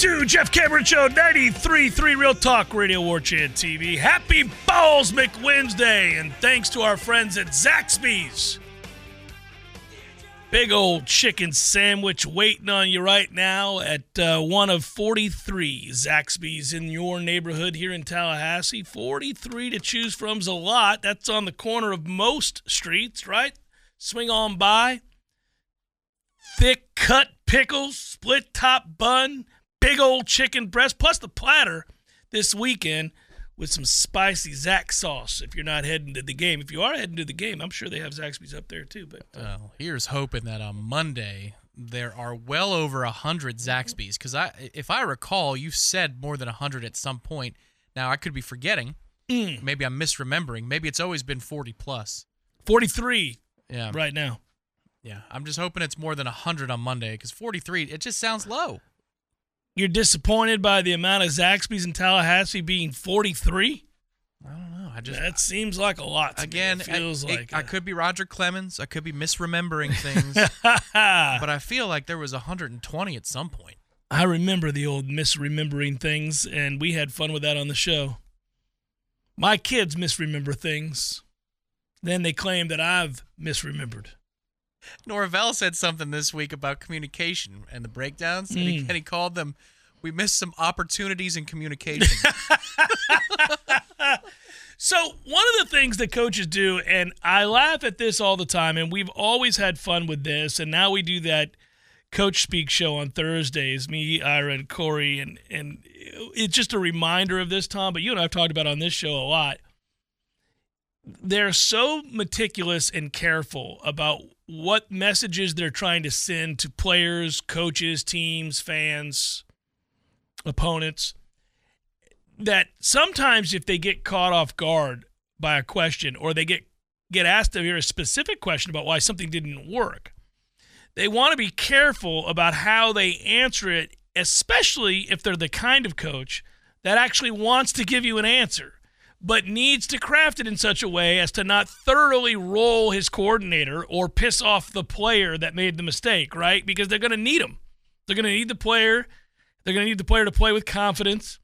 Two, Jeff Cameron Show, 93.3 Real Talk Radio War Chant TV. Happy Balls McWednesday, and thanks to our friends at Zaxby's. Big old chicken sandwich waiting on you right now at uh, one of 43 Zaxby's in your neighborhood here in Tallahassee. 43 to choose from's a lot. That's on the corner of most streets, right? Swing on by thick cut pickles, split top bun, big old chicken breast, plus the platter this weekend with some spicy Zax sauce. If you're not heading to the game, if you are heading to the game, I'm sure they have Zaxby's up there too. But uh, Well, here's hoping that on Monday there are well over a hundred Zaxby's because I, if I recall, you said more than a hundred at some point. Now I could be forgetting. Mm. Maybe I'm misremembering. Maybe it's always been 40 plus. 43 Yeah, right now. yeah. I'm just hoping it's more than a hundred on Monday because 43 it just sounds low. You're disappointed by the amount of Zaxby's in Tallahassee being 43? I don't know. I just That seems like a lot. To again me. It feels I, like it- I a- could be Roger Clemens. I could be misremembering things, but I feel like there was 120 at some point. I remember the old misremembering things, and we had fun with that on the show. My kids misremember things. Then they claim that I've misremembered. Norvell said something this week about communication and the breakdowns, and, he, Mm. and he called them, "We missed some opportunities in communication." So, one of the things that coaches do, and I laugh at this all the time, and we've always had fun with this, and now we do that Coach Speak show on Thursdays, me, Ira, and Corey, and, and it's just a reminder of this, Tom, but you and I have talked about on this show a lot. They're so meticulous and careful about what messages they're trying to send to players, coaches, teams, fans, opponents that sometimes if they get caught off guard by a question or they get get asked to hear a specific question about why something didn't work, they want to be careful about how they answer it, especially if they're the kind of coach that actually wants to give you an answer but needs to craft it in such a way as to not thoroughly roll his coordinator or piss off the player that made the mistake, right? Because they're going to need him. They're going to need the player. They're going to need the player to play with confidence.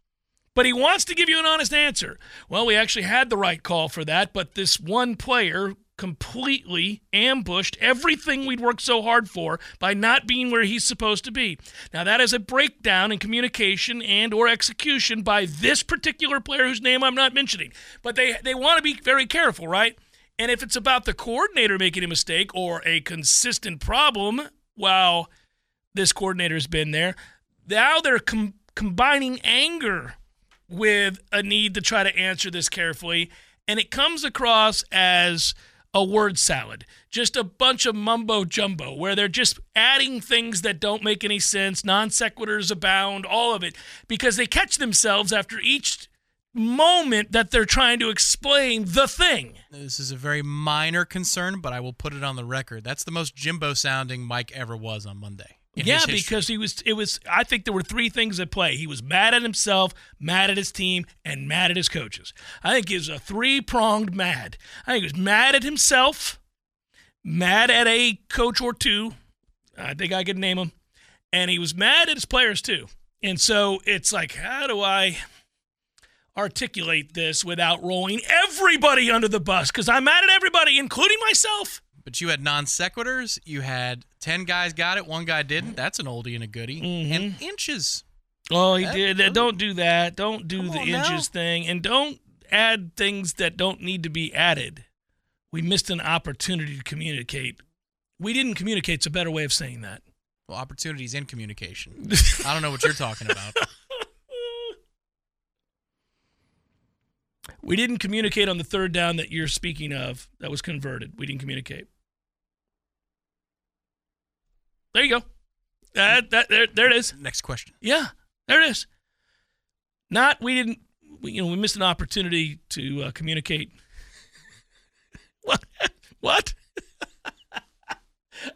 But he wants to give you an honest answer. Well, we actually had the right call for that, but this one player completely ambushed everything we'd worked so hard for by not being where he's supposed to be. Now that is a breakdown in communication and or execution by this particular player whose name I'm not mentioning. But they they want to be very careful, right? And if it's about the coordinator making a mistake or a consistent problem, well, this coordinator's been there. Now they're com- combining anger with a need to try to answer this carefully. And it comes across as a word salad, just a bunch of mumbo jumbo where they're just adding things that don't make any sense, non sequiturs abound, all of it, because they catch themselves after each moment that they're trying to explain the thing. This is a very minor concern, but I will put it on the record. That's the most Jimbo sounding Mike ever was on Monday. Yeah, because he was. It was. I think there were three things at play. He was mad at himself, mad at his team, and mad at his coaches. I think it was a three pronged mad. I think he was mad at himself, mad at a coach or two. I think I could name them, and he was mad at his players too. And so it's like, how do I articulate this without rolling everybody under the bus? Because I'm mad at everybody, including myself. But you had non sequiturs. You had 10 guys got it, one guy didn't. That's an oldie and a goodie. Mm-hmm. And inches. Oh, he That- did. Don't do that. Don't do Come the on now. inches thing, and don't add things that don't need to be added. We missed an opportunity to communicate. We didn't communicate. It's a better way of saying that. Well, opportunities in communication. I don't know what you're talking about. We didn't communicate on the third down that you're speaking of. That was converted. We didn't communicate. There you go. That, that there, there it is. Next question. Yeah, there it is. Not we didn't. We, you know, we missed an opportunity to uh, communicate. what? What?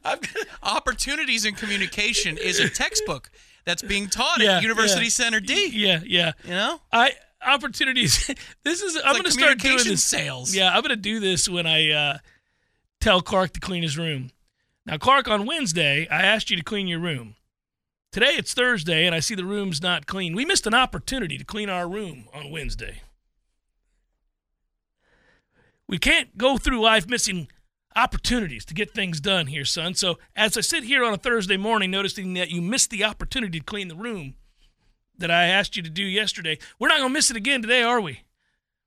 Opportunities in communication is a textbook that's being taught Yeah, at University yeah. Center D. yeah, yeah. You know? I opportunities. this is. I'm like going to start doing communication this. sales. Yeah, I'm going to do this when I uh, tell Clark to clean his room. Now, Clark, on Wednesday, I asked you to clean your room. Today it's Thursday, and I see the room's not clean. We missed an opportunity to clean our room on Wednesday. We can't go through life missing opportunities to get things done here, son. So, as I sit here on a Thursday morning, noticing that you missed the opportunity to clean the room that I asked you to do yesterday, we're not going to miss it again today, are we?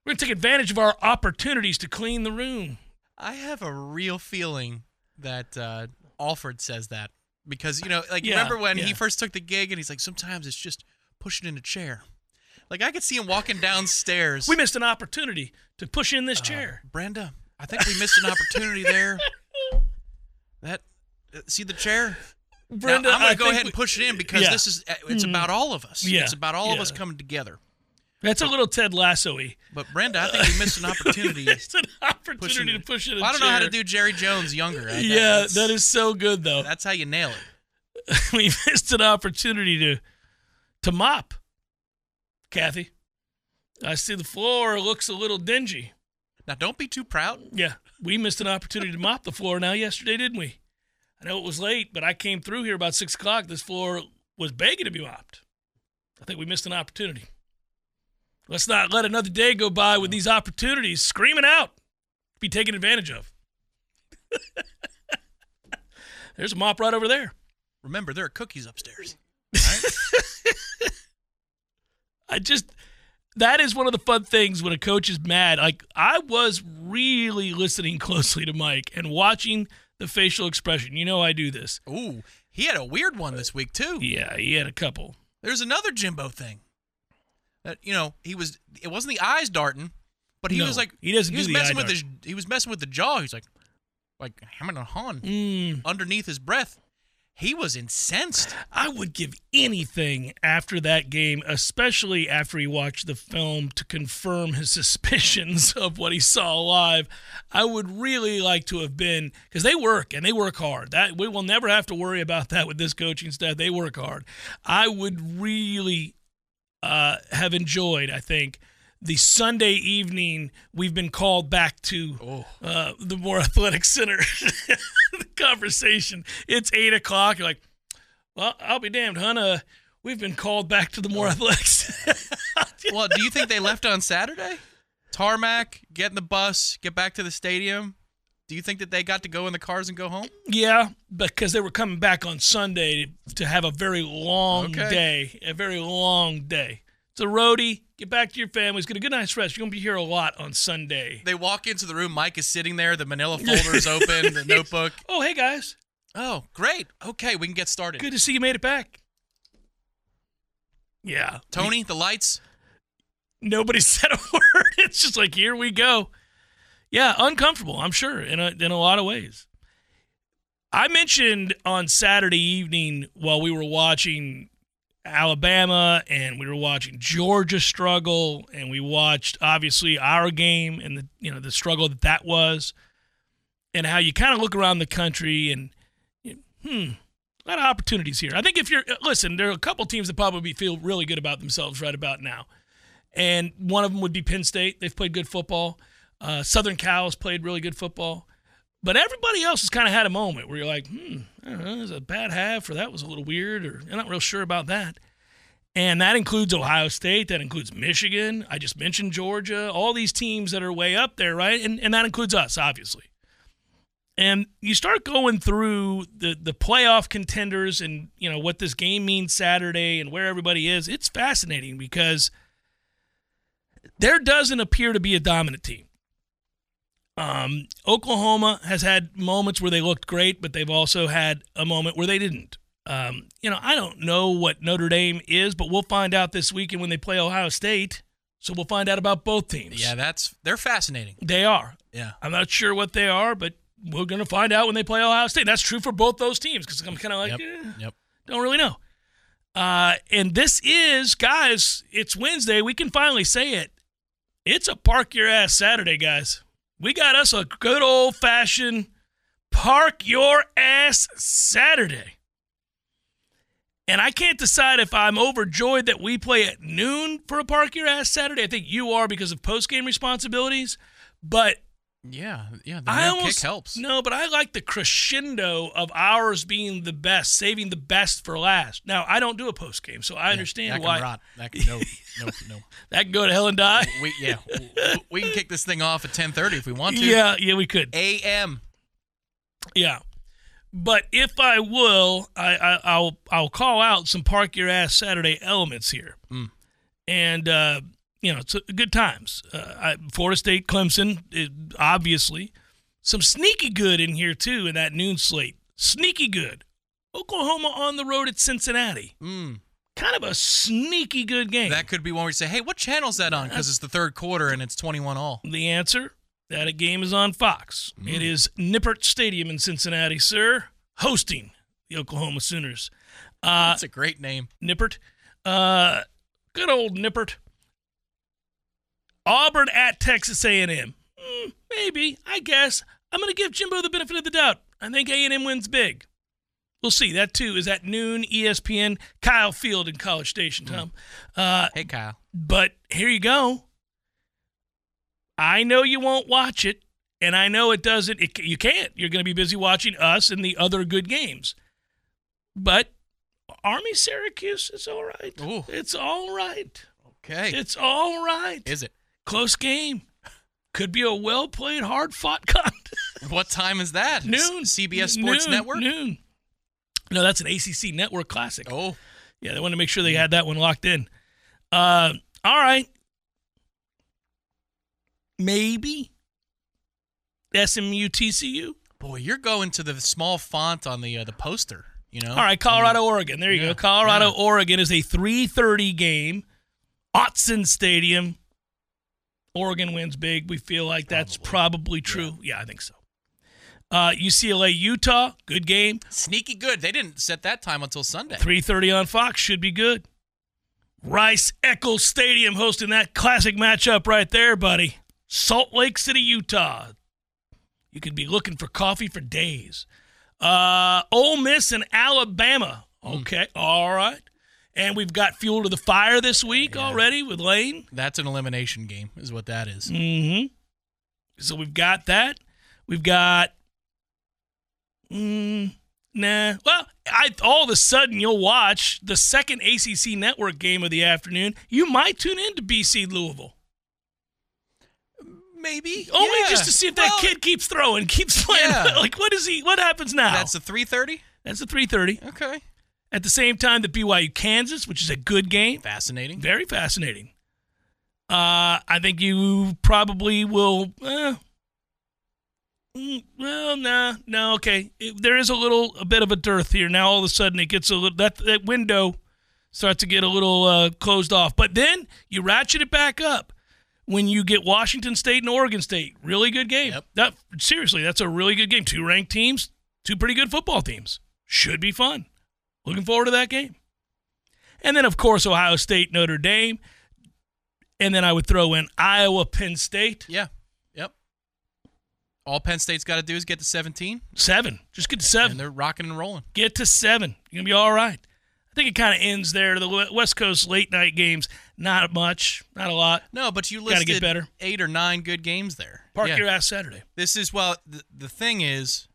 We're going to take advantage of our opportunities to clean the room. I have a real feeling that uh, Alfred says that because you know, like Yeah, remember when yeah. he first took the gig and he's like, sometimes it's just pushing in a chair. Like I could see him walking downstairs. We missed an opportunity to push in Uh, this chair. Brenda, I think we missed an opportunity there. That uh, see the chair. Brenda, now, I'm gonna go think ahead and push it in because Yeah. this is uh, it's about all of us. Yeah, It's about all of us coming together. That's a little Ted Lasso-y. But Brenda, I think we missed an opportunity. It's an opportunity to push it. Well, I don't know how to do Jerry Jones younger. I- Yeah, that's- that is so good though. That's how you nail it. we missed an opportunity to to mop. Kathy, I see the floor looks a little dingy. Now, don't be too proud. Yeah, we missed an opportunity to mop the floor now yesterday, didn't we? I know it was late, but I came through here about six o'clock. This floor was begging to be mopped. I think we missed an opportunity. Let's not let another day go by with these opportunities screaming out, be taken advantage of. There's a mop right over there. Remember, there are cookies upstairs. I just that is one of the fun things when a coach is mad. Like I was really listening closely to Mike and watching the facial expression. You know I do this. Ooh, he had a weird one this week too. Yeah, he had a couple. There's another Jimbo thing. That you know, he was. It wasn't the eyes darting, but he No, was like he doesn't He do was the messing with his. He was messing with the jaw. He's like, like hammering a hon Mm, underneath his breath. He was incensed. I would give anything after that game, especially after he watched the film to confirm his suspicions of what he saw live. I would really like to have been because they work and they work hard. That we will never have to worry about that with this coaching staff. They work hard. I would really uh, have enjoyed. I think. The Sunday evening, we've been called back to uh, the Moore Athletic Center conversation. It's eight o'clock. You're like, well, I'll be damned, hun. Uh, we've been called back to the Moore Athletics. Well, do you think they left on Saturday? Tarmac, get in the bus, get back to the stadium. Do you think that they got to go in the cars and go home? yeah, because they were coming back on Sunday to have a very long Okay. day. A very long day. It's a roadie. Get back to your families. Get a good night's rest. You're going to be here a lot on Sunday. They walk into the room. Mike is sitting there. The manila folder is open. The notebook. Oh, hey, guys. Oh, great. Okay, we can get started. Good to see you made it back. Yeah. Tony, the lights. Nobody said a word. It's just like, here we go. Yeah, uncomfortable, I'm sure, in a, in a lot of ways. I mentioned on Saturday evening while we were watching Alabama and we were watching Georgia struggle and we watched obviously our game and the you know the struggle that that was and how you kind of look around the country and hmm a lot of opportunities here. I think if you're listen, there are a couple teams that probably feel really good about themselves right about now, and one of them would be Penn State. They've played good football. Uh, Southern Cal has played really good football, but everybody else has kind of had a moment where you're like, hmm, I don't know, a bad half, or that was a little weird, or I'm not real sure about that. And that includes Ohio State, that includes Michigan. I just mentioned Georgia, all these teams that are way up there, right? And and that includes us, obviously and you start going through the the playoff contenders and you know what this game means Saturday and where everybody is. It's fascinating because there doesn't appear to be a dominant team. Um, Oklahoma has had moments where they looked great, but they've also had a moment where they didn't. Um, you know, I don't know what Notre Dame is, but we'll find out this weekend when they play Ohio State. So we'll find out about both teams. Yeah, that's they're fascinating. They are. Yeah. I'm not sure what they are, but we're going to find out when they play Ohio State. That's true for both those teams because I'm kind of like, Yep. eh, Yep. don't really know. Uh, and this is, guys, it's Wednesday. We can finally say it. It's a park your ass Saturday, guys. We got us a good old fashioned park your ass Saturday. And I can't decide if I'm overjoyed that we play at noon for a park your ass Saturday. I think you are because of post game responsibilities. But Yeah, yeah. The I almost kick helps. No, but I like the crescendo of ours being the best, saving the best for last. Now I don't do a post game, so I Yeah, understand that can why rot. That can, no, no, no. that can go to hell and die. We yeah, we can kick this thing off at 10:30 if we want to. Yeah, yeah, we could. A.M. Yeah, but if I will, I, I I'll I'll call out some park your ass Saturday elements here, Mm. and uh, you know it's good times. Uh, I, Florida State, Clemson, it, obviously, some sneaky good in here too in that noon slate. Sneaky good. Oklahoma on the road at Cincinnati. Mm. Kind of a sneaky good game. That could be one where you say, "Hey, what channel's that on?" Because it's the third quarter and it's 21 all. The answer that a game is on Fox. It is Nippert Stadium in Cincinnati, sir, hosting the Oklahoma Sooners. Uh, That's a great name. Nippert. Uh, good old Nippert. Auburn at Texas A&M. Mm, maybe, I guess. I'm going to give Jimbo the benefit of the doubt. I think A&M wins big. We'll see. That too is at noon. ESPN. Kyle Field in College Station. Tom. Uh, Hey, Kyle. but here you go. I know you won't watch it, and I know it doesn't. It, you can't. You're going to be busy watching us and the other good games. But Army Syracuse is all right. Ooh. It's all right. Okay. It's all right. Is it? Close game. Could be a well played, hard fought contest. What time is that? Noon. CBS Sports Noon, Network. Noon. No, that's an ACC network classic. Oh, Yeah, they wanted to make sure they had that one locked in. Uh, all right. Maybe SMU TCU. boy, you're going to the small font on the uh, the poster. You know. All right, Colorado, Oregon. There you Yeah, go. Colorado, yeah. Oregon is a 3:30 game. Autzen Stadium. Oregon wins big. We feel like that's probably true. Yeah, I think so. Uh, UCLA, Utah, good game. Sneaky good. They didn't set that time until Sunday. 3:30 on Fox should be good. Rice Eccles Stadium hosting that classic matchup right there, buddy. Salt Lake City, Utah. You could be looking for coffee for days. Uh, Ole Miss and Alabama. Okay, all right. And we've got fuel to the fire this week already with Lane. That's an elimination game, is what that is. Mm-hmm. So we've got that. We've got. Mm, nah. Well, I all of a sudden you'll watch the second ACC network game of the afternoon. You might tune in to BC Louisville Maybe only Yeah. just to see if that Well, kid keeps throwing, keeps playing. Yeah. Like what is he? What happens now? That's a 3:30. That's a three thirty. Okay. At the same time, the BYU Kansas, which is a good game. Fascinating. Very fascinating. Uh, I think you probably will. Mm, well, nah, no, okay. It- there is a little, a bit of a dearth here. Now all of a sudden it gets a little that that window starts to get a little uh, closed off. But then you ratchet it back up when you get Washington State and Oregon State. Really good game. Yep. That seriously, that's a really good game. Two ranked teams, two pretty good football teams. Should be fun. Looking forward to that game. And then of course Ohio State, Notre Dame. And then I would throw in Iowa, Penn State. Yeah. Yep. All Penn State's got to do is get to 17, Seven. Just get to and seven. they're rocking and rolling. Get to seven. You're gonna be all right. I think it kind of ends there. The West Coast late night games, not much, not a lot. No, but you Gotta listed get better. eight or nine good games there. Park Yeah. your ass Saturday. This is well. The, the thing is,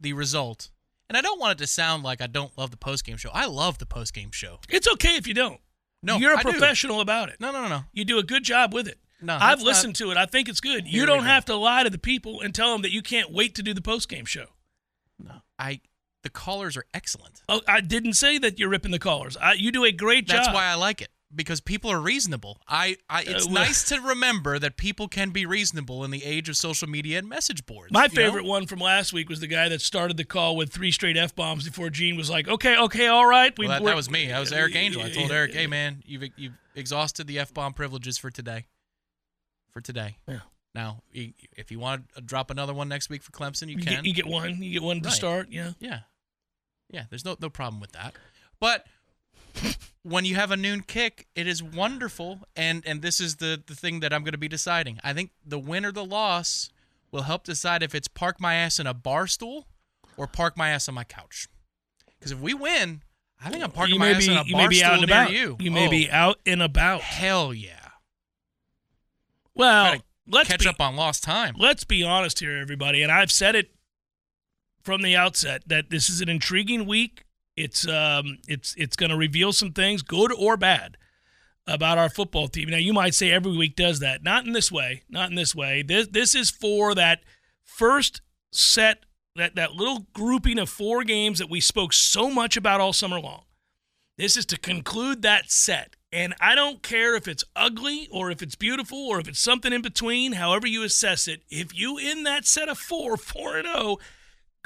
the result, and I don't want it to sound like I don't love the post game show. I love the post game show. It's okay if you don't. No, you're a I do. professional about it. No, no, no, no. You do a good job with it. No, I've listened to it. I think it's good. You Here don't have to lie to the people and tell them that you can't wait to do the post game show. No, I. The callers are excellent. Oh, I didn't say that you're ripping the callers. I, you do a great job. That's why I like it because people are reasonable. I, I it's Uh, well- nice to remember that people can be reasonable in the age of social media and message boards. My you know? favorite one from last week was the guy that started the call with three straight f bombs before Gene was like, "Okay, okay, all right." We, Well, that, that was me. I was Eric Angel. I told Eric, "Hey, man, you've you've exhausted the f bomb privileges for today. For today. Yeah. Now, if you want to drop another one next week for Clemson, you, You can. get, you get one. You get one to Right. start. Yeah. Yeah. Yeah, there's no no problem with that. But when you have a noon kick, it is wonderful and and this is the the thing that I'm going to be deciding. I think the win or the loss will help decide if it's park my ass in a bar stool or park my ass on my couch. Cuz if we win, I think I'm parking you my ass be, in a you bar may be stool out and about. you. may Oh, be out and about. hell yeah. Well, let's Catch be, up on lost time. let's be honest here, everybody. And I've said it from the outset that this is an intriguing week. It's um, it's it's going to reveal some things, good or bad, about our football team. Now, you might say every week does that. Not in this way. Not in this way. This this is for that first set, that that little grouping of four games that we spoke so much about all summer long. This is to conclude that set. And I don't care if it's ugly or if it's beautiful or if it's something in between, however you assess it. If you in that set of four, four and oh,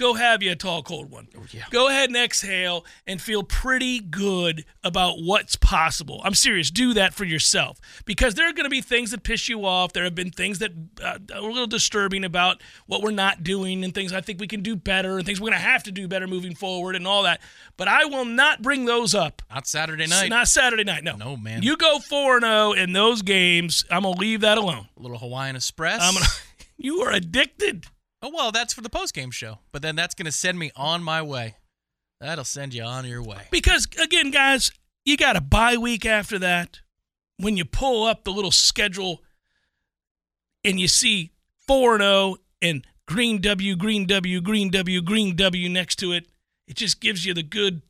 go have you a tall, cold one. yeah. Go ahead and exhale and feel pretty good about what's possible. I'm serious. Do that for yourself because there are going to be things that piss you off. There have been things that uh, are a little disturbing about what we're not doing and things I think we can do better and things we're going to have to do better moving forward and all that. But I will not bring those up. Not Saturday night. Not Saturday night. No. No, man. You go 4 0 in those games. I'm going to leave that alone. a little Hawaiian Express. Gonna, you are addicted. Oh well, that's for the post game show. But then that's gonna send me on my way. That'll send you on your way. Because again, guys, you got a bye week after that. When you pull up the little schedule and you see 4 0 and green W, green W, green W, green W next to it, it just gives you the good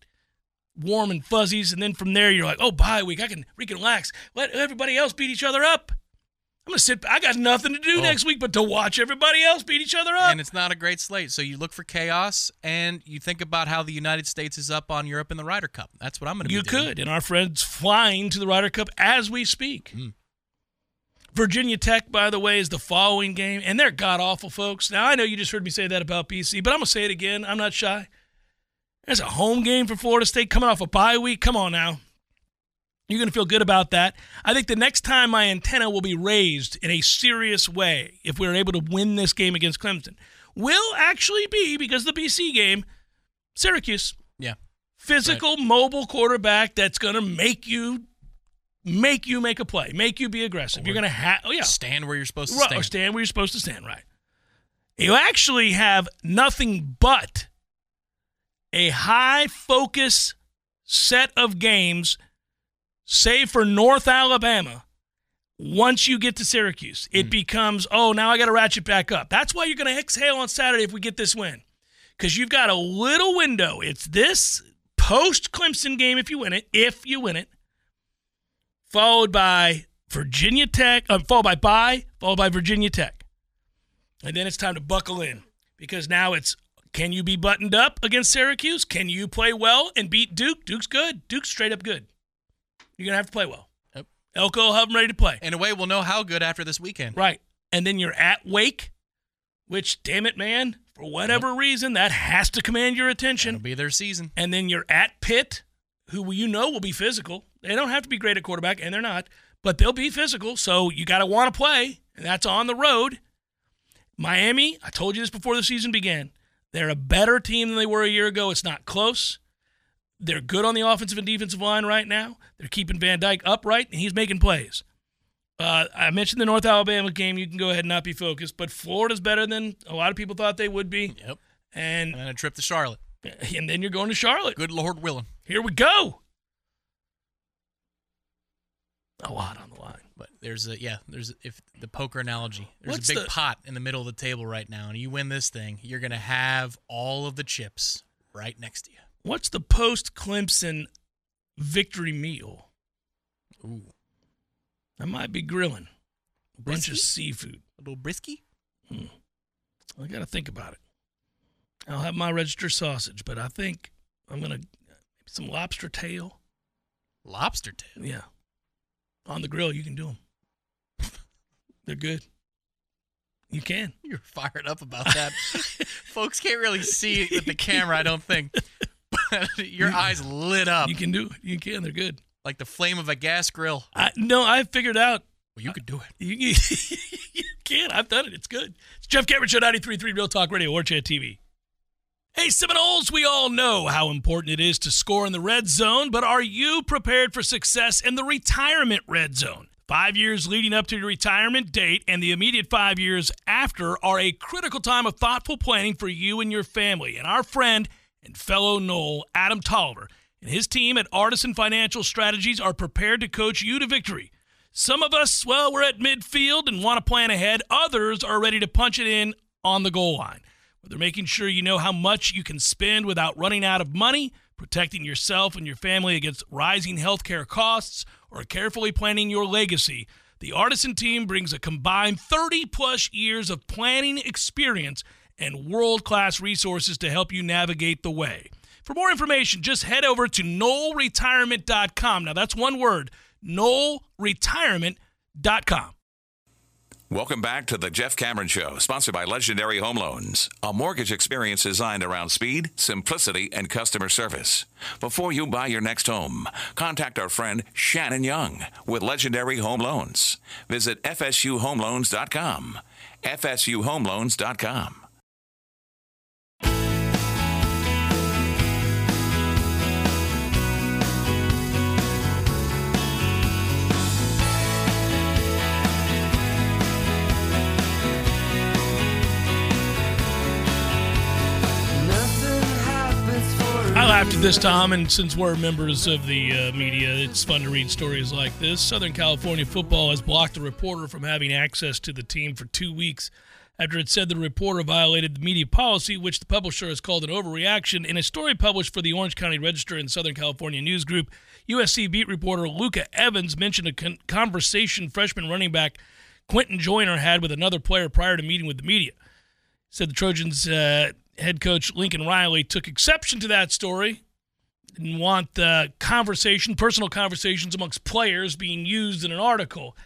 warm and fuzzies. And then from there, you're like, oh, bye week. I can, can relax. Let everybody else beat each other up. I'm going to sit, I got nothing to do Oh. next week but to watch everybody else beat each other up. And it's not a great slate. So you look for chaos and you think about how the United States is up on Europe in the Ryder Cup. That's what I'm gonna You could, and our friends flying to the Ryder Cup as we speak. Hmm. Virginia Tech, by the way, is the following game, and they're god awful, folks. Now I know you just heard me say that about BC, but I'm gonna say it again. I'm not shy. There's a home game for Florida State coming off a bye week. Come on now. You're going to feel good about that. I think the next time my antenna will be raised in a serious way if we're able to win this game against Clemson will actually be because the BC game, Syracuse Yeah. physical mobile quarterback that's going to make you make you make a play, make you be aggressive. You're going to have oh yeah, Stand where you're supposed to right, stand. or stand where you're supposed to stand, right? You actually have nothing but a high focus set of games save for North Alabama. Once you get to Syracuse, it becomes, oh, now I got to ratchet back up. That's why you're going to exhale on Saturday if we get this win. Because you've got a little window. It's this post Clemson game if you win it, if you win it, followed by Virginia Tech, uh, followed by bye, followed by Virginia Tech. And then it's time to buckle in because now it's can you be buttoned up against Syracuse? Can you play well and beat Duke? Duke's good. Duke's straight up good. You're to have to play well. Yep. Elko will have them ready to play. In a way, we'll know how good after this weekend. Right. And then you're at Wake, which, damn it, man, for whatever reason, that has to command your attention. It'll be their season. And then you're at Pitt, who you know will be physical. They don't have to be great at quarterback, and they're not. but they'll be physical. So you got to want to play, and that's on the road. Miami, I told you this before the season began. They're a better team than they were a year ago. It's not close. They're good on the offensive and defensive line right now. They're keeping Van Dyke upright, and he's making plays. Uh, I mentioned the North Alabama game. You can go ahead and not be focused, but Florida's better than a lot of people thought they would be. Yep. And And then a trip to Charlotte. and then you're going to Charlotte. Good Lord willing. Here we go. A lot on the line. But there's a yeah, there's if the poker analogy. There's What's a big the- pot in the middle of the table right now, and you win this thing, you're gonna have all of the chips right next to you. What's the post Clemson victory meal? Ooh, I might be grilling a bunch of seafood. a little brisky. Hmm. I got to think about it. I'll have my registered sausage, but I think I'm gonna maybe some lobster tail. Lobster tail. Yeah, on the grill you can do them. They're good. You can. You're fired up about that. Folks can't really see it with the camera, I don't think. Your eyes lit up You can do it. You can. They're good. like the flame of a gas grill. I no, I figured out Well, you could do it. You, you, you can. I've done it. It's good. It's Jeff Cameron Show 93.3 Real Talk Radio War Chant TV. Hey, Seminoles, we all know how important it is to score in the red zone, but are you prepared for success in the retirement red zone? Five years leading up to your retirement date and the immediate five years after are a critical time of thoughtful planning for you and your family. And our friend and fellow Nole, Adam Tolliver, and his team at Artisan Financial Strategies are prepared to coach you to victory. Some of us, well, we're at midfield and want to plan ahead. Others are ready to punch it in on the goal line. They're making sure you know how much you can spend without running out of money, protecting yourself and your family against rising healthcare costs, or carefully planning your legacy. The Artisan team brings a combined 30 plus years of planning experience and world class resources to help you navigate the way. For more information, just head over to noleretirement.com. Now, that's one word noleretirement.com. Welcome back to the Jeff Cameron Show, sponsored by Legendary Home Loans, a mortgage experience designed around speed, simplicity, and customer service. Before you buy your next home, contact our friend Shannon Young with Legendary Home Loans. Visit FSUHomeLoans.com. FSUHomeLoans.com. At this, Tom, and since we're members of the uh, media, it's fun to read stories like this. Southern California football has blocked a reporter from having access to the team for two weeks after it said the reporter violated the media policy, which the publisher has called an overreaction. In a story published for the Orange County Register and Southern California News Group, USC beat reporter Luca Evans mentioned a con- conversation freshman running back Quinten Joyner had with another player prior to meeting with the media said the Trojans uh, head coach Lincoln Riley took exception to that story. Didn't want the conversation, personal conversations amongst players being used in an article.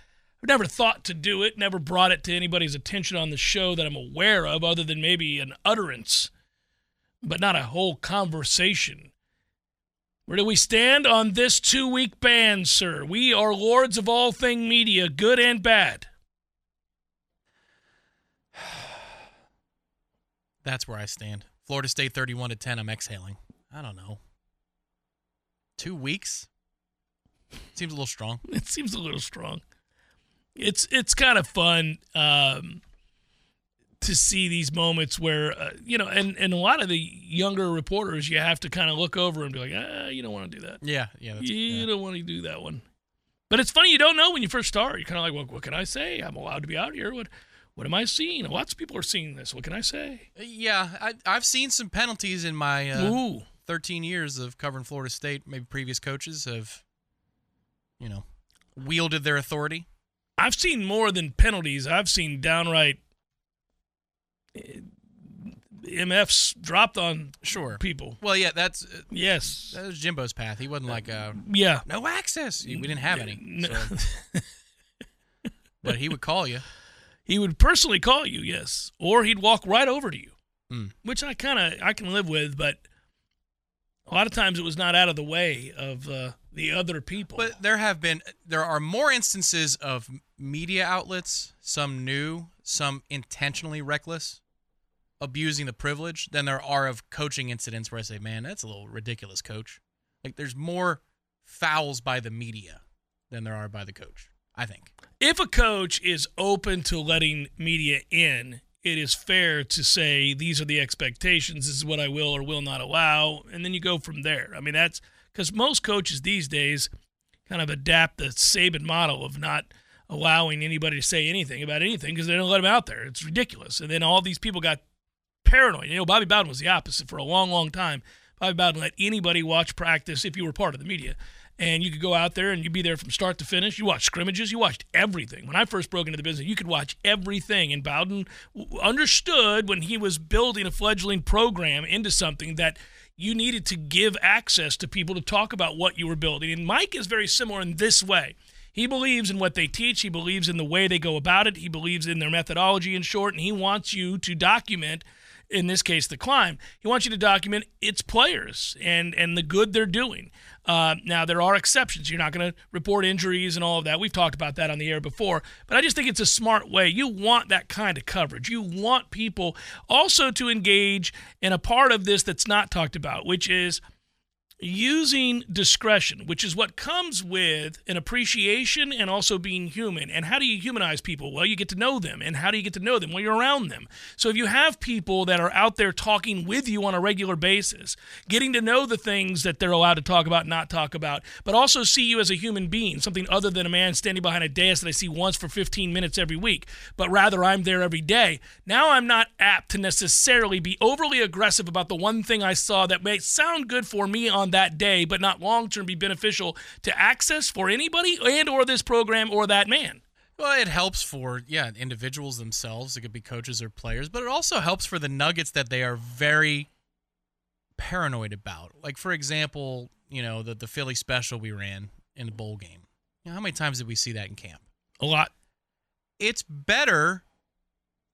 I've never thought to do it, never brought it to anybody's attention on the show that I'm aware of, other than maybe an utterance, but not a whole conversation. Where do we stand on this two week ban, sir? We are lords of all thing media, good and bad. That's where I stand. Florida State 31 to 10. I'm exhaling. I don't know. Two weeks? Seems a little strong. it seems a little strong. It's it's kind of fun um, to see these moments where uh, you know, and and a lot of the younger reporters, you have to kind of look over and be like, ah, you don't want to do that. Yeah, yeah. That's, you yeah. don't want to do that one. But it's funny you don't know when you first start. You're kind of like, well, what can I say? I'm allowed to be out here. What what am I seeing? Lots of people are seeing this. What can I say? Yeah, I, I've seen some penalties in my uh, 13 years of covering Florida State. Maybe previous coaches have, you know, wielded their authority. I've seen more than penalties. I've seen downright eh, MFs dropped on Sure. people. Well, yeah, that's uh, Yes. that was Jimbo's path. He wasn't like uh, Yeah. no access. We didn't have any, No. so- but he would call you. He would personally call you, yes, or he'd walk right over to you, Hmm. which I kind of I can live with, but a lot of times it was not out of the way of uh, the other people. But there have been there are more instances of media outlets, some new, some intentionally reckless, abusing the privilege than there are of coaching incidents where I say, "Man, that's a little ridiculous, coach." Like there's more fouls by the media than there are by the coach, I think. if a coach is open to letting media in, it is fair to say these are the expectations. This is what I will or will not allow, and then you go from there. I mean, that's because most coaches these days kind of adapt the Saban model of not allowing anybody to say anything about anything because they don't let them out there. It's ridiculous. And then all these people got paranoid. You know, Bobby Bowden was the opposite for a long, long time. Bobby Bowden let anybody watch practice if you were part of the media. And you could go out there and you'd be there from start to finish. You watched scrimmages, you watched everything. When I first broke into the business, you could watch everything. And Bowden understood when he was building a fledgling program into something that you needed to give access to people to talk about what you were building. And Mike is very similar in this way. He believes in what they teach. He believes in the way they go about it. He believes in their methodology, in short, and he wants you to document, in this case, the climb. He wants you to document its players and and the good they're doing. Uh, now there are exceptions. You're not going to report injuries and all of that. We've talked about that on the air before, but I just think it's a smart way. You want that kind of coverage. You want people also to engage in a part of this that's not talked about, which is using discretion, which is what comes with an appreciation and also being human. And how do you humanize people? Well, you get to know them. And how do you get to know them? Well, you're around them. So if you have people that are out there talking with you on a regular basis, getting to know the things that they're allowed to talk about, not talk about, but also see you as a human being, something other than a man standing behind a dais that I see once for 15 minutes every week, but rather I'm there every day. Now I'm not apt to necessarily be overly aggressive about the one thing I saw that may sound good for me on that day, but not long term be beneficial to access for anybody and or this program or that man. Well, it helps for yeah individuals themselves. It could be coaches or players, but it also helps for the Nuggets that they are very paranoid about. Like for example, you know the the Philly special we ran in the bowl game. You know, how many times did we see that in camp? A lot. It's better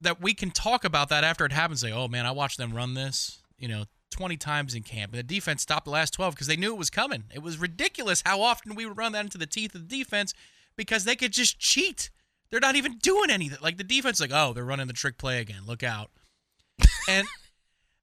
that we can talk about that after it happens. Say, oh man, I watched them run this. You know, 20 times in camp. And the defense stopped the last 12 because they knew it was coming. It was ridiculous how often we would run that into the teeth of the defense because they could just cheat. They're not even doing anything. Like the defense, like, oh, they're running the trick play again. Look out. and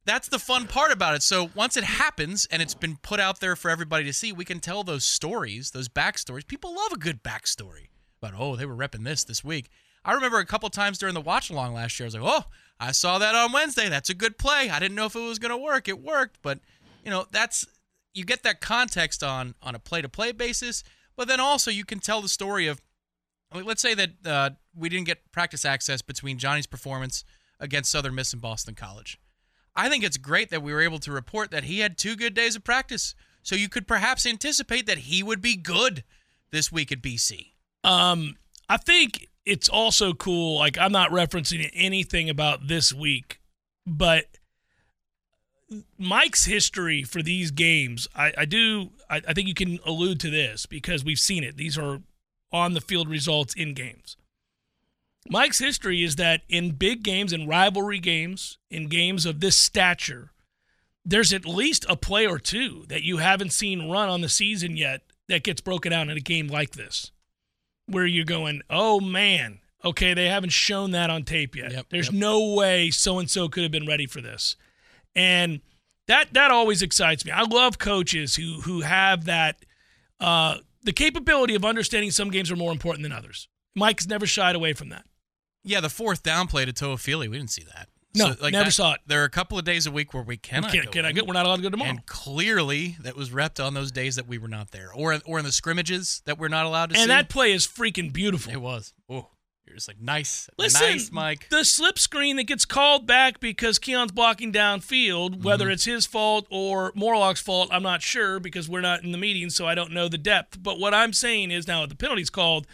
that's the fun part about it. So once it happens and it's been put out there for everybody to see, we can tell those stories, those backstories. People love a good backstory about, oh, they were repping this this week. I remember a couple times during the watch along last year, I was like, oh, I saw that on Wednesday. That's a good play. I didn't know if it was going to work. It worked, but you know, that's you get that context on on a play to play basis, but then also you can tell the story of let's say that uh, we didn't get practice access between Johnny's performance against Southern Miss and Boston College. I think it's great that we were able to report that he had two good days of practice. So you could perhaps anticipate that he would be good this week at BC. Um, I think it's also cool. Like I'm not referencing anything about this week, but Mike's history for these games, I, I do. I, I think you can allude to this because we've seen it. These are on the field results in games. Mike's history is that in big games and rivalry games, in games of this stature, there's at least a play or two that you haven't seen run on the season yet that gets broken out in a game like this where you're going, oh man, okay, they haven't shown that on tape yet. Yep, There's yep. no way so and so could have been ready for this, and that that always excites me. I love coaches who who have that uh, the capability of understanding some games are more important than others. Mike's never shied away from that. Yeah, the fourth down play to Toafili, we didn't see that. No, never saw it. There are a couple of days a week where we cannot Can, go can I in. get? We're not allowed to go tomorrow. And clearly, that was repped on those days that we were not there, or or in the scrimmages that we're not allowed to see. And that play is freaking beautiful. it was. Oh, you're just like nice, Listen, nice, Mike. The slip screen that gets called back because Keon's blocking downfield, whether Mm-hmm. it's his fault or Morlock's fault, I'm not sure because we're not in the meeting, so I don't know the depth. But what I'm saying is now the penalty's called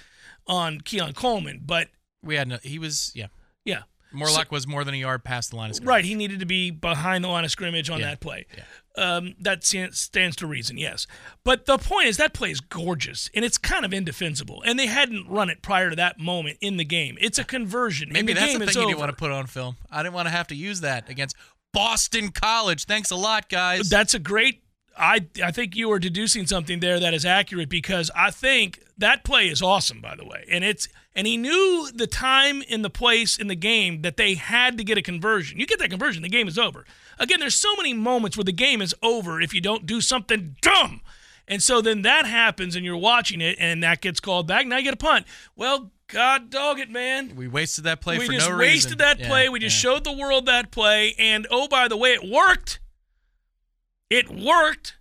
on Keon Coleman. But We had no. He was yeah. yeah, Morlock was more than a yard past the line of scrimmage. right. He needed to be behind the line of scrimmage on Yeah, that play. yeah. Um, that stands to reason, yes. But the point is that play is gorgeous and it's kind of indefensible. And they hadn't run it prior to that moment in the game. It's a conversion. Maybe the that's the thing you didn't want to put on film. I didn't want to have to use that against Boston College. Thanks a lot, guys. That's a great I I think you are deducing something there that is accurate because I think that play is awesome, by the way, and it's and he knew the time in the place in the game that they had to get a conversion. You get that conversion, the game is over. Again, there's so many moments where the game is over if you don't do something dumb. And so then that happens and you're watching it and that gets called back. Now you get a punt. Well, God dog it, man. We wasted that play we for no reason. We just wasted that Yeah, play. We just yeah. showed the world that play. And oh, by the way, it worked. It worked.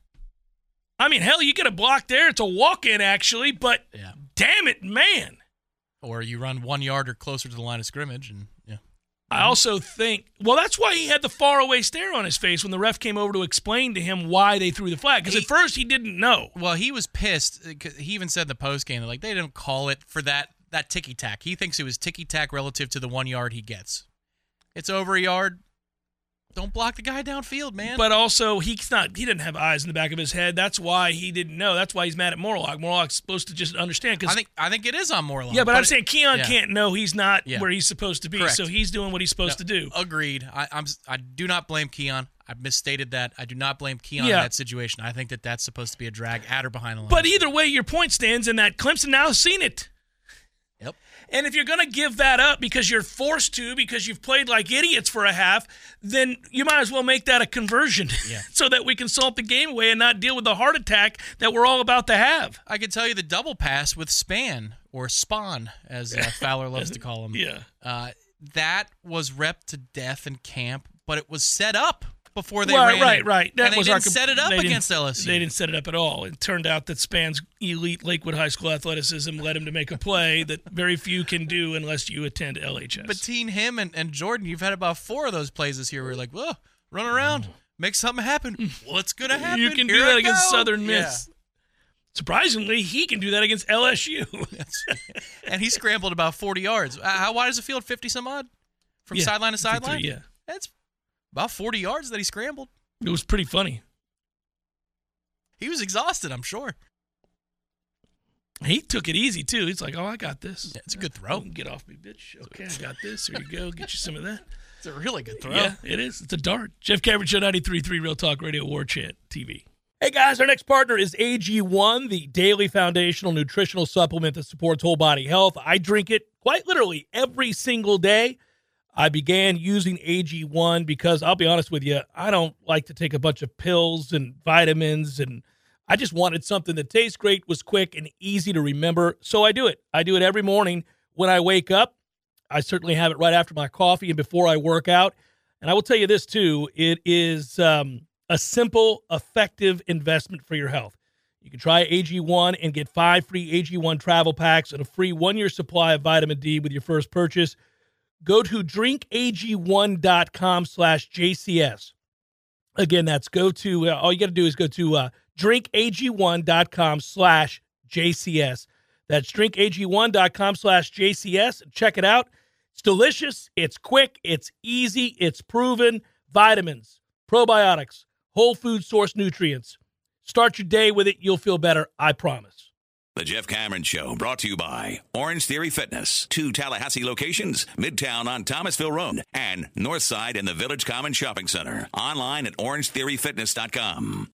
I mean, hell, you get a block there. It's a walk in, actually, but Yeah. damn it, man. Or you run one yard or closer to the line of scrimmage, and yeah. I also think, well, that's why he had the faraway stare on his face when the ref came over to explain to him why they threw the flag. Because at first he didn't know. Well, he was pissed. He even said in the post game, like they didn't call it for that that ticky tack. He thinks it was ticky tack relative to the one yard he gets. It's over a yard. Don't block the guy downfield, man. But also, he's not. He didn't have eyes in the back of his head. That's why he didn't know. That's why he's mad at Morlock. Morlock's supposed to just understand. Because I think I think it is on Morlock. yeah, but, I'm it- saying Keon yeah. can't know he's not Yeah. where he's supposed to be. Correct. So he's doing what he's supposed to do. Agreed. I, I'm. I do not blame Keon. I misstated that. I do not blame Keon Yeah. in that situation. I think that that's supposed to be a drag at or behind the line. But either way, your point stands and that Clemson now has seen it. yep. And if you're going to give that up because you're forced to, because you've played like idiots for a half, then you might as well make that a conversion Yeah. so that we can salt the game away and not deal with the heart attack that we're all about to have. I could tell you the double pass with Span or Spawn, as uh, Fowler loves to call him. Yeah. Uh, that was rep to death in camp, but it was set up before they right, ran right, it. right. That and they was didn't our set it up they against LSU. They didn't set it up at all. It turned out that Span's elite Lakewood High School athleticism led him to make a play that very few can do unless you attend LHS. Between him and, and Jordan, you've had about four of those plays this year where you're like, whoa, run around, make something happen. What's going to happen? you can do Here that I against go. Southern Yeah. Miss. Surprisingly, he can do that against LSU. and he scrambled about 40 yards. Uh, how wide is the field? 50 some odd? From Yeah, sideline to sideline? yeah. About 40 yards that he scrambled. It was pretty funny. He was exhausted, I'm sure. He took it easy too. He's like, "Oh, I got this. Yeah, it's a good throw. Get off me, bitch. Okay, I got this. Here you go. Get you some of that. It's a really good throw. Yeah, it is. It's a dart. Jeff Cameron Show 93.3 Real Talk Radio War Chant TV. Hey guys, our next partner is AG1, the daily foundational nutritional supplement that supports whole body health. I drink it quite literally every single day. I began using AG1 because I'll be honest with you, I don't like to take a bunch of pills and vitamins and I just wanted something that tastes great, was quick and easy to remember. So I do it. I do it every morning when I wake up. I certainly have it right after my coffee and before I work out. And I will tell you this too it is um, a simple, effective investment for your health. You can try AG1 and get five free AG1 travel packs and a free one year supply of vitamin D with your first purchase. Go to drinkag1.com slash JCS. Again, that's go to, uh, all you got to do is go to uh, drinkag1.com slash JCS. That's drinkag1.com slash JCS. Check it out. It's delicious. It's quick. It's easy. It's proven. Vitamins, probiotics, whole food source nutrients. Start your day with it. You'll feel better. I promise. The Jeff Cameron Show brought to you by Orange Theory Fitness. Two Tallahassee locations, Midtown on Thomasville Road and Northside in the Village Common Shopping Center. Online at orangetheoryfitness.com.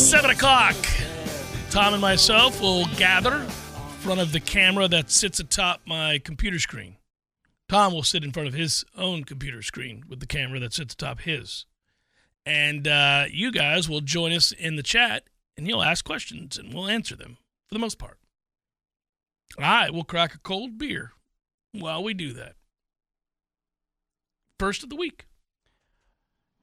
7 o'clock, Tom and myself will gather in front of the camera that sits atop my computer screen. Tom will sit in front of his own computer screen with the camera that sits atop his. And uh, you guys will join us in the chat and you'll ask questions and we'll answer them for the most part. I will crack a cold beer while we do that. First of the week.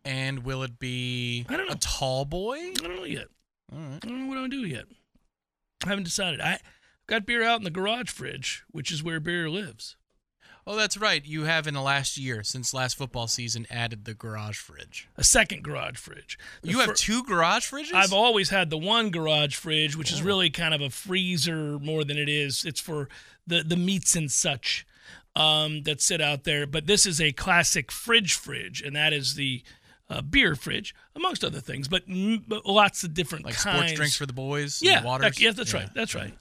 And will it be I don't know. a tall boy? I don't know yet. All right. I don't know what I'm gonna do yet. I haven't decided. I got beer out in the garage fridge, which is where beer lives. Oh, that's right. You have in the last year, since last football season, added the garage fridge. A second garage fridge. The you have fir- two garage fridges? I've always had the one garage fridge, which is really kind of a freezer more than it is. It's for the the meats and such. um, that sit out there. But this is a classic fridge fridge, and that is the uh, beer fridge, amongst other things. But, mm, but lots of different Like kinds. sports drinks for the boys. Yeah, and waters. that- yeah, that's right. That's right.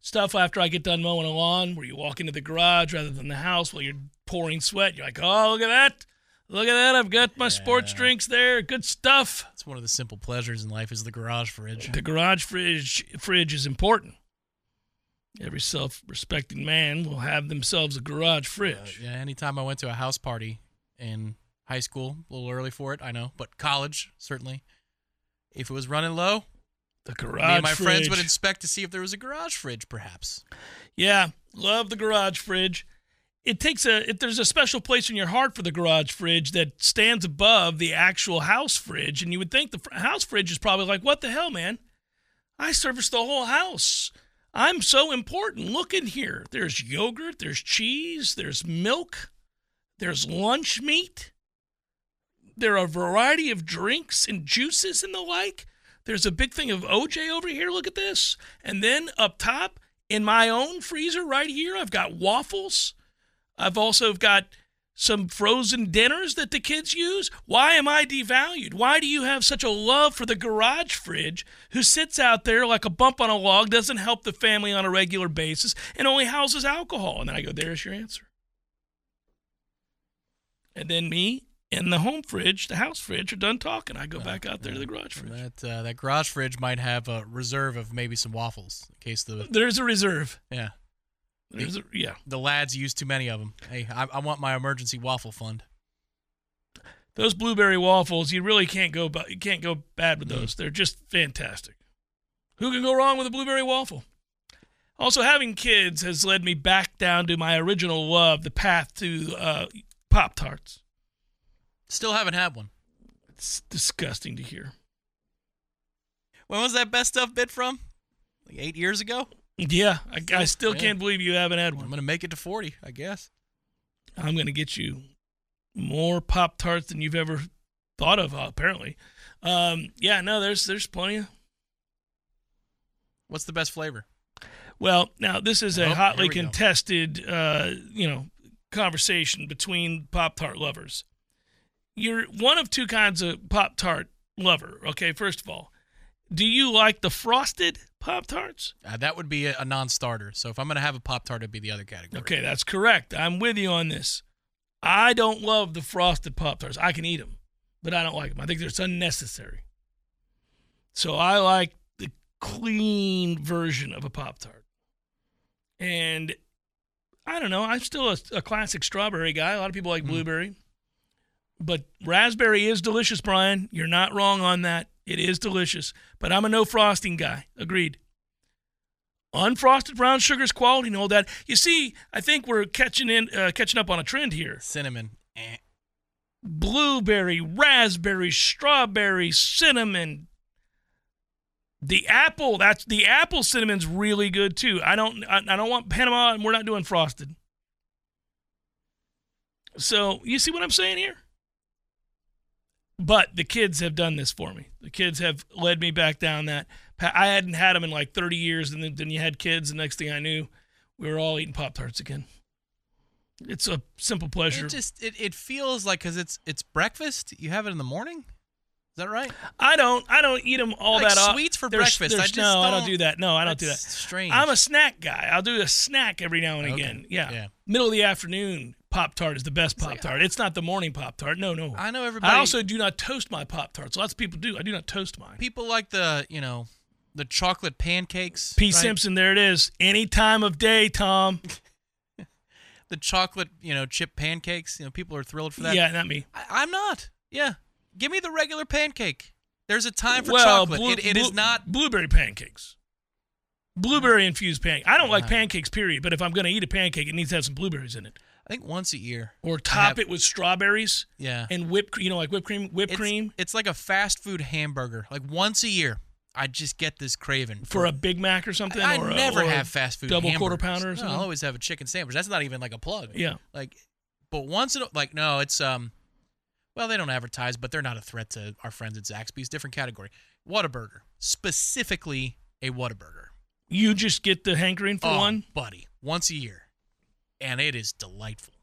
Stuff after I get done mowing a lawn, where you walk into the garage rather than the house while you're pouring sweat. You're like, oh, look at that. Look at that. I've got my sports drinks there. Good stuff. It's one of the simple pleasures in life is the garage fridge. The garage fridge fridge is important. Every self-respecting man will have themselves a garage fridge. Yeah, anytime I went to a house party in high school, a little early for it, I know, but college certainly. If it was running low, The garage me and my fridge. friends would inspect to see if there was a garage fridge, perhaps. Yeah, love the garage fridge. It takes a if there's a special place in your heart for the garage fridge that stands above the actual house fridge, and you would think the fr- house fridge is probably like, what the hell, man? I service the whole house. I'm so important. Look in here. There's yogurt, there's cheese, there's milk, there's lunch meat. There are a variety of drinks and juices and the like. There's a big thing of OJ over here. Look at this. And then up top, in my own freezer right here, I've got waffles. I've also got some frozen dinners that the kids use. Why am I devalued? Why do you have such a love for the garage fridge who sits out there like a bump on a log, doesn't help the family on a regular basis, and only houses alcohol? And then I go, there's your answer. And then me and the home fridge, the house fridge, are done talking. I go back out there to the garage And fridge. that uh, that garage fridge might have a reserve of maybe some waffles in case the There's a reserve. yeah There's a, yeah. the lads use too many of them. Hey, I, I want my emergency waffle fund. those blueberry waffles, you really can't go bu- you can't go bad with those. They're just fantastic. Who can go wrong with a blueberry waffle? Also, having kids has led me back down to my original love, the path to uh, Pop Tarts. Still haven't had one. It's disgusting to hear. When was that best stuff bit from? Like eight years ago. Yeah, I, I still Yeah. can't believe you haven't had one. I'm gonna make it to forty, I guess. I'm going to get you more Pop Tarts than you've ever thought of, apparently. Um, yeah, no, there's there's plenty of What's the best flavor? Well, now this is a Oh, hotly here we go. contested, uh, you know, conversation between Pop Tart lovers. You're one of two kinds of Pop Tart lover. Okay, first of all, do you like the frosted Pop Tarts? Uh, that would be a, a non-starter. So if I'm gonna have a pop tart, it'd be the other category. Okay, that's correct. I'm with you on this. I don't love the frosted Pop Tarts. I can eat them, but I don't like them. I think they're unnecessary. So I like the clean version of a Pop Tart. And I don't know. I'm still a, a classic strawberry guy. A lot of people like blueberry. But raspberry is delicious, Brian. You're not wrong on that. It is delicious. But I'm a no frosting guy. Agreed. Unfrosted brown sugar's quality and all that. You see, I think we're catching in, uh, catching up on a trend here. Cinnamon. Eh. Blueberry, raspberry, strawberry, cinnamon. The apple, that's the apple cinnamon's really good too. I don't, I, I don't want Panama, and we're not doing frosted. So you see what I'm saying here? But the kids have done this for me. The kids have led me back down that. I hadn't had them in like 30 years, and then, then you had kids. The next thing I knew, we were all eating Pop Tarts again. It's a simple pleasure. It just it, it feels like because it's it's breakfast. You have it in the morning. Is that right? I don't. I don't eat them all Like that. o- sweets for There's- breakfast. I there's- just no, I don't don't- do that. No, I don't do that. Strange. I'm a snack guy. I'll do a snack every now and Okay. again. Yeah. Yeah. Middle of the afternoon Pop Tart is the best Pop Tart. it's not the morning Pop Tart. No, no. I know everybody. I also do not toast my Pop Tarts. Lots of people do. I do not toast mine. people like the you know the chocolate pancakes. P. right? Simpson, there it is. Any time of day, Tom. The chocolate you know chip pancakes. You know people are thrilled for that. Yeah, not me. I, I'm not. Yeah, give me the regular pancake. There's a time for well, chocolate. blue- it, it is blue- not. blueberry pancakes. Blueberry infused pancake. I don't like pancakes, period. But if I'm going to eat a pancake, it needs to have some blueberries in it, I think once a year. or top have- it with strawberries Yeah. and whipped. You know, like whipped cream. Whipped It's, cream. it's like a fast food hamburger. Like once a year, I just get this craving for a Big Mac or something? I or a- never or have fast food double quarter pounder or No. I'll always have a chicken sandwich. That's not even like a plug. Yeah. Like, but once in a, like no, it's um, well they don't advertise, but they're not a threat to our friends at Zaxby's. Different category. Whataburger, specifically a Whataburger. You just get the hankering for oh, one. buddy, once a year, and it is delightful.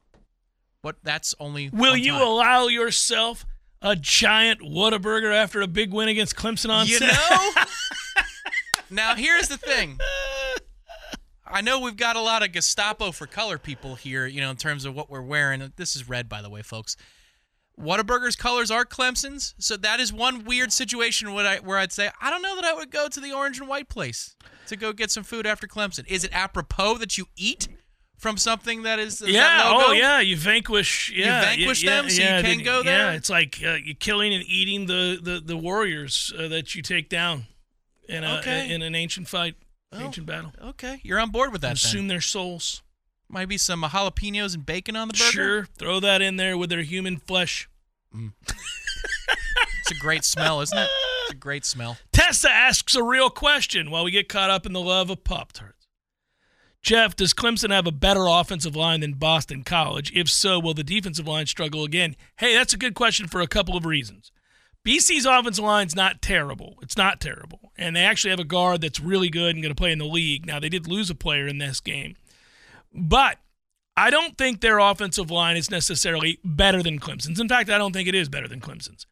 But that's only. Will you time. allow yourself a giant Whataburger after a big win against Clemson on You Saturday? know? now, here's the thing. I know we've got a lot of Gestapo for color people here, you know, in terms of what we're wearing. This is red, by the way, folks. Whataburger's colors are Clemson's, so that is one weird situation where, I, where I'd say, I don't know that I would go to the orange and white place to go get some food after Clemson. Is it apropos that you eat from something that is that Yeah. logo? Oh, yeah. You vanquish. Yeah. you vanquish yeah, them so you can go Yeah. there? It's like uh, you're killing and eating the the, the warriors uh, that you take down in a Okay. in an ancient fight, Oh. ancient battle. Okay, you're on board with that. Then. their souls. Might be some jalapenos and bacon on the burger. Sure. Throw that in there with their human flesh. Mm. It's a great smell, isn't it? It's a great smell. Tessa asks a real question while we get caught up in the love of Pop Tarts. Jeff, does Clemson have a better offensive line than Boston College? If so, will the defensive line struggle again? Hey, that's a good question for a couple of reasons. BC's offensive line's not terrible. It's not terrible. And they actually have a guard that's really good and going to play in the league. Now, they did lose a player in this game. But I don't think their offensive line is necessarily better than Clemson's. In fact, I don't think it is better than Clemson's.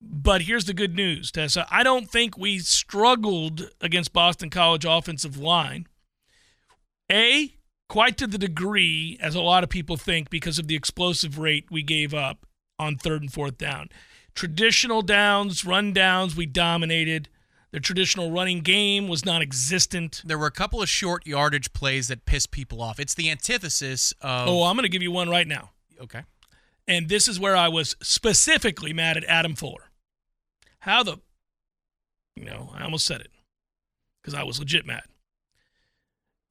But here's the good news, Tessa. I don't think we struggled against Boston College offensive line. A, quite to the degree as a lot of people think because of the explosive rate we gave up on third and fourth down. Traditional downs, run downs, we dominated. The traditional running game was non existent. There were a couple of short yardage plays that pissed people off. It's the antithesis of. Oh, I'm going to give you one right now. okay. And this is where I was specifically mad at Adam Fuller. How the, you know, I almost said it because I was legit mad.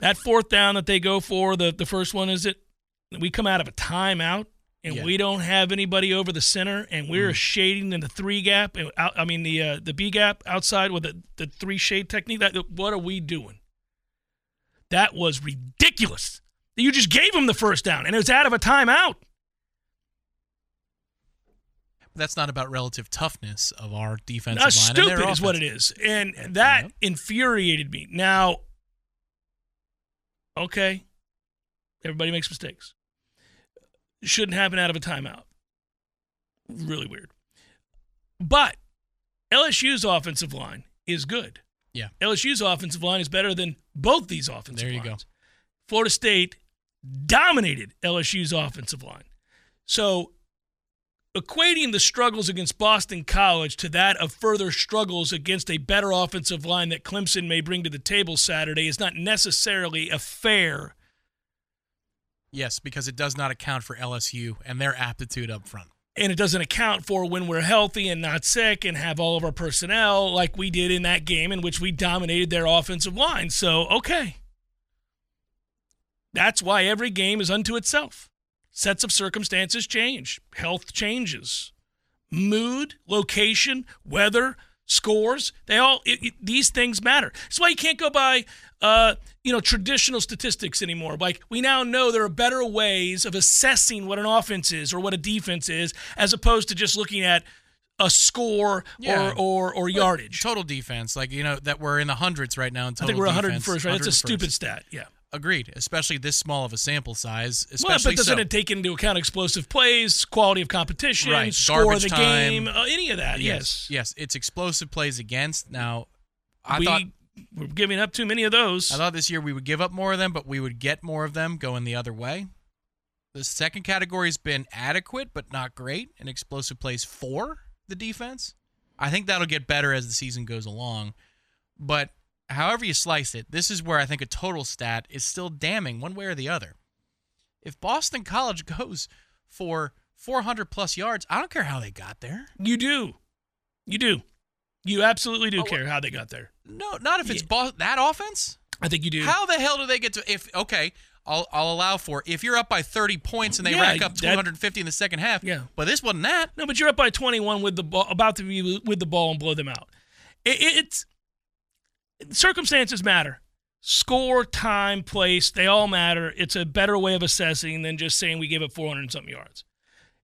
That fourth down that they go for, the, the first one, is it? We come out of a timeout and Yeah. we don't have anybody over the center and we're shading in the three gap, and out, I mean, the uh, the B gap outside with the, the three shade technique. That What are we doing? That was ridiculous. You just gave him the first down and it was out of a timeout. That's not about relative toughness of our defensive That's line. stupid, is what it is, and that Yep. infuriated me. Now, okay, everybody makes mistakes. Shouldn't happen out of a timeout. Really weird. But LSU's offensive line is good. Yeah. LSU's offensive line is better than both these offensive There you go. lines. Florida State dominated LSU's offensive line. So equating the struggles against Boston College to that of further struggles against a better offensive line that Clemson may bring to the table Saturday is not necessarily a fair. Yes, because it does not account for LSU and their aptitude up front. And it doesn't account for when we're healthy and not sick and have all of our personnel like we did in that game in which we dominated their offensive line. So, okay. That's why every game is unto itself. Sets of circumstances change, health changes, mood, location, weather, scores. They all it, it- these things matter. That's why you can't go by uh, you know traditional statistics anymore. Like we now know there are better ways of assessing what an offense is or what a defense is, as opposed to just looking at a score Yeah. or, or or yardage. Total defense, like you know, that we're in the hundreds right now in time. I think we're defense, 101st, right? That's a stupid stat. Yeah. Agreed, especially this small of a sample size. Well, but doesn't so. it take into account explosive plays, quality of competition, Right, score of garbage the time. game, uh, any of that? Yes. yes, it's explosive plays against. Now, I we, thought we're giving up too many of those. I thought this year we would give up more of them, but we would get more of them going the other way. The second category has been adequate, but not great, and explosive plays for the defense. I think that'll get better as the season goes along. But however you slice it, this is where I think a total stat is still damning one way or the other. If Boston College goes for 400 plus yards, I don't care how they got there. You do. You do. You absolutely do Oh, care how they got there. No, not if it's Yeah. That offense. I think you do. How the hell do they get to if okay, I'll I'll allow for if you're up by 30 points and they Yeah, rack up that- 250 in the second half. Yeah. But this wasn't that. No, but you're up by 21 with the ball, about to be with the ball and blow them out. It- it's circumstances matter. Score, time, place, they all matter. It's a better way of assessing than just saying we gave up 400 and something yards.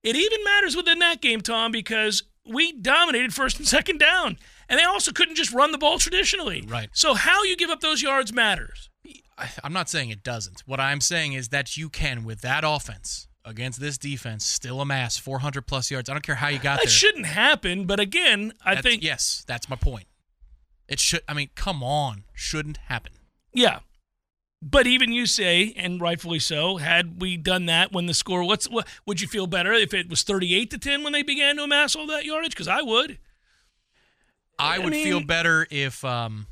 It even matters within that game, Tom, because we dominated first and second down. And they also couldn't just run the ball traditionally. Right. So how you give up those yards matters. I'm not saying it doesn't. What I'm saying is that you can, with that offense against this defense, still amass 400 plus yards. I don't care how you got That there. That shouldn't happen, but again, I That's- think yes, that's my point. It should. I mean, come on, shouldn't happen. Yeah. But even you say, and rightfully so, had we done that when the score, what's what would you feel better if it was thirty-eight to ten when they began to amass all that yardage? Because I would. I I would mean- feel better if um,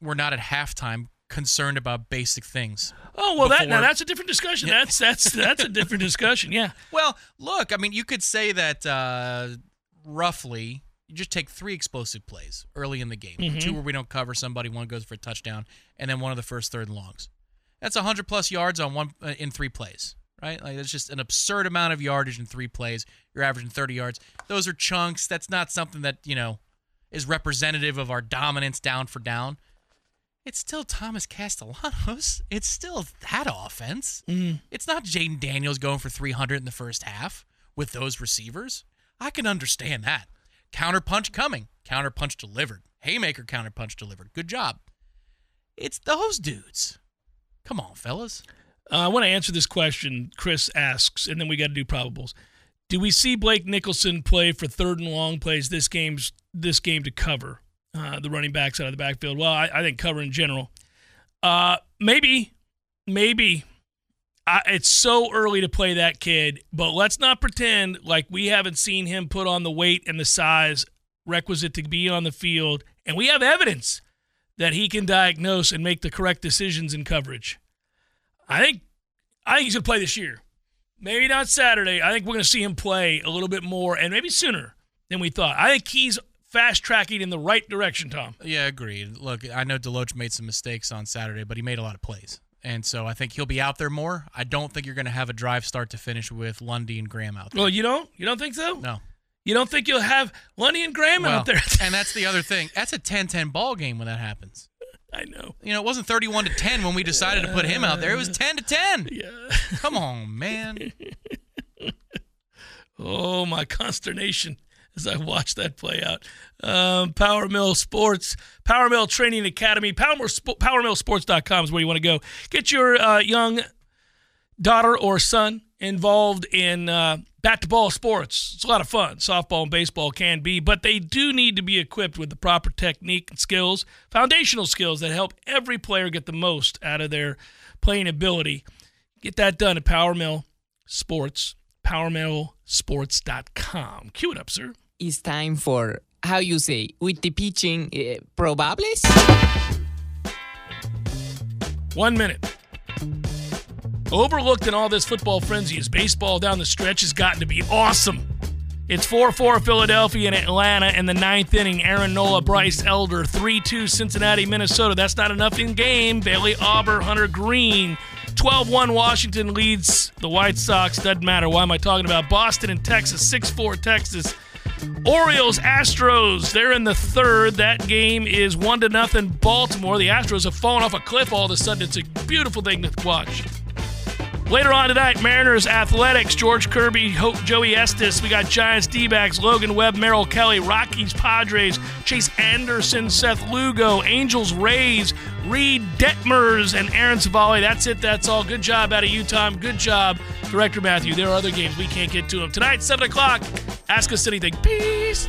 we're not at halftime concerned about basic things. Oh well, that now that's a different discussion. That's that's that's a different discussion. Yeah. Well, look, I mean, you could say that uh, roughly. You just take three explosive plays early in the game. Mm-hmm. Two where we don't cover somebody, one goes for a touchdown, and then one of the first third and longs. That's 100 plus yards on one uh, in three plays, right? Like that's just an absurd amount of yardage in three plays. You're averaging 30 yards. Those are chunks. That's not something that you know is representative of our dominance down for down. It's still Thomas Castellanos. It's still that offense. It's not Jayden Daniels going for 300 in the first half with those receivers. I can understand that. Counterpunch coming. Counterpunch delivered. Haymaker counterpunch delivered. Good job. It's those dudes. Come on, fellas. Uh, I want to answer this question. Chris asks, and then we got to do probables. Do we see Blake Nichelson play for third and long plays this game's this game to cover uh, the running backs out of the backfield? Well, I, I think cover in general. Uh, maybe, maybe. I, it's so early to play that kid, but let's not pretend like we haven't seen him put on the weight and the size requisite to be on the field, and we have evidence that he can diagnose and make the correct decisions in coverage. I think I think he's gonna play this year. Maybe not Saturday. I think we're gonna see him play a little bit more and maybe sooner than we thought. I think he's fast tracking in the right direction, Tom. Yeah, agreed. Look, I know Deloach made some mistakes on Saturday, but he made a lot of plays. And so I think he'll be out there more. I don't think you're going to have a drive start to finish with Lundy and Graham out there. Well, you don't you don't think so? no. You don't think you'll have Lundy and Graham Well, out there? and that's the other thing. That's a 10-10 ball game when that happens. I know. You know, it wasn't 31 to 10 when we decided to put him out there. It was 10 to 10. Yeah. Come on, man. Oh, my consternation as I watched that play out. Um, Power Mill Sports, Power Mill Training Academy, Power, Sp- PowerMillSports.com is where you want to go. Get your uh, young daughter or son involved in uh, bat to ball sports. It's a lot of fun. Softball and baseball can be, but they do need to be equipped with the proper technique and skills, foundational skills that help every player get the most out of their playing ability. Get that done at Power Mill Sports, PowerMillSports.com. Cue it up, sir. It's time for how you say with the pitching uh, probables. One minute. Overlooked in all this football frenzy is baseball down the stretch has gotten to be awesome. It's 4 4 Philadelphia and Atlanta in the ninth inning. Aaron Nola, Bryce Elder, 3 2 Cincinnati, Minnesota. That's not enough in game. Bailey Ober, Hunter Greene. 12 1 Washington leads the White Sox. Doesn't matter. Why am I talking about Boston and Texas? 6 4 Texas. Orioles, Astros, they're in the third. That game is one to nothing. Baltimore. The Astros have fallen off a cliff all of a sudden. It's a beautiful thing to watch. Later on tonight, Mariners, Athletics, George Kirby, Hope, Joey Estes. We got Giants, D-backs, Logan Webb, Merrill Kelly, Rockies, Padres, Chase Anderson, Seth Lugo, Angels, Rays, Reid Detmers, and Aaron Civale. That's it. That's all. Good job out of Tom. Good job, Director Matthew. There are other games we can't get to them tonight, seven o'clock. Ask us anything. Peace.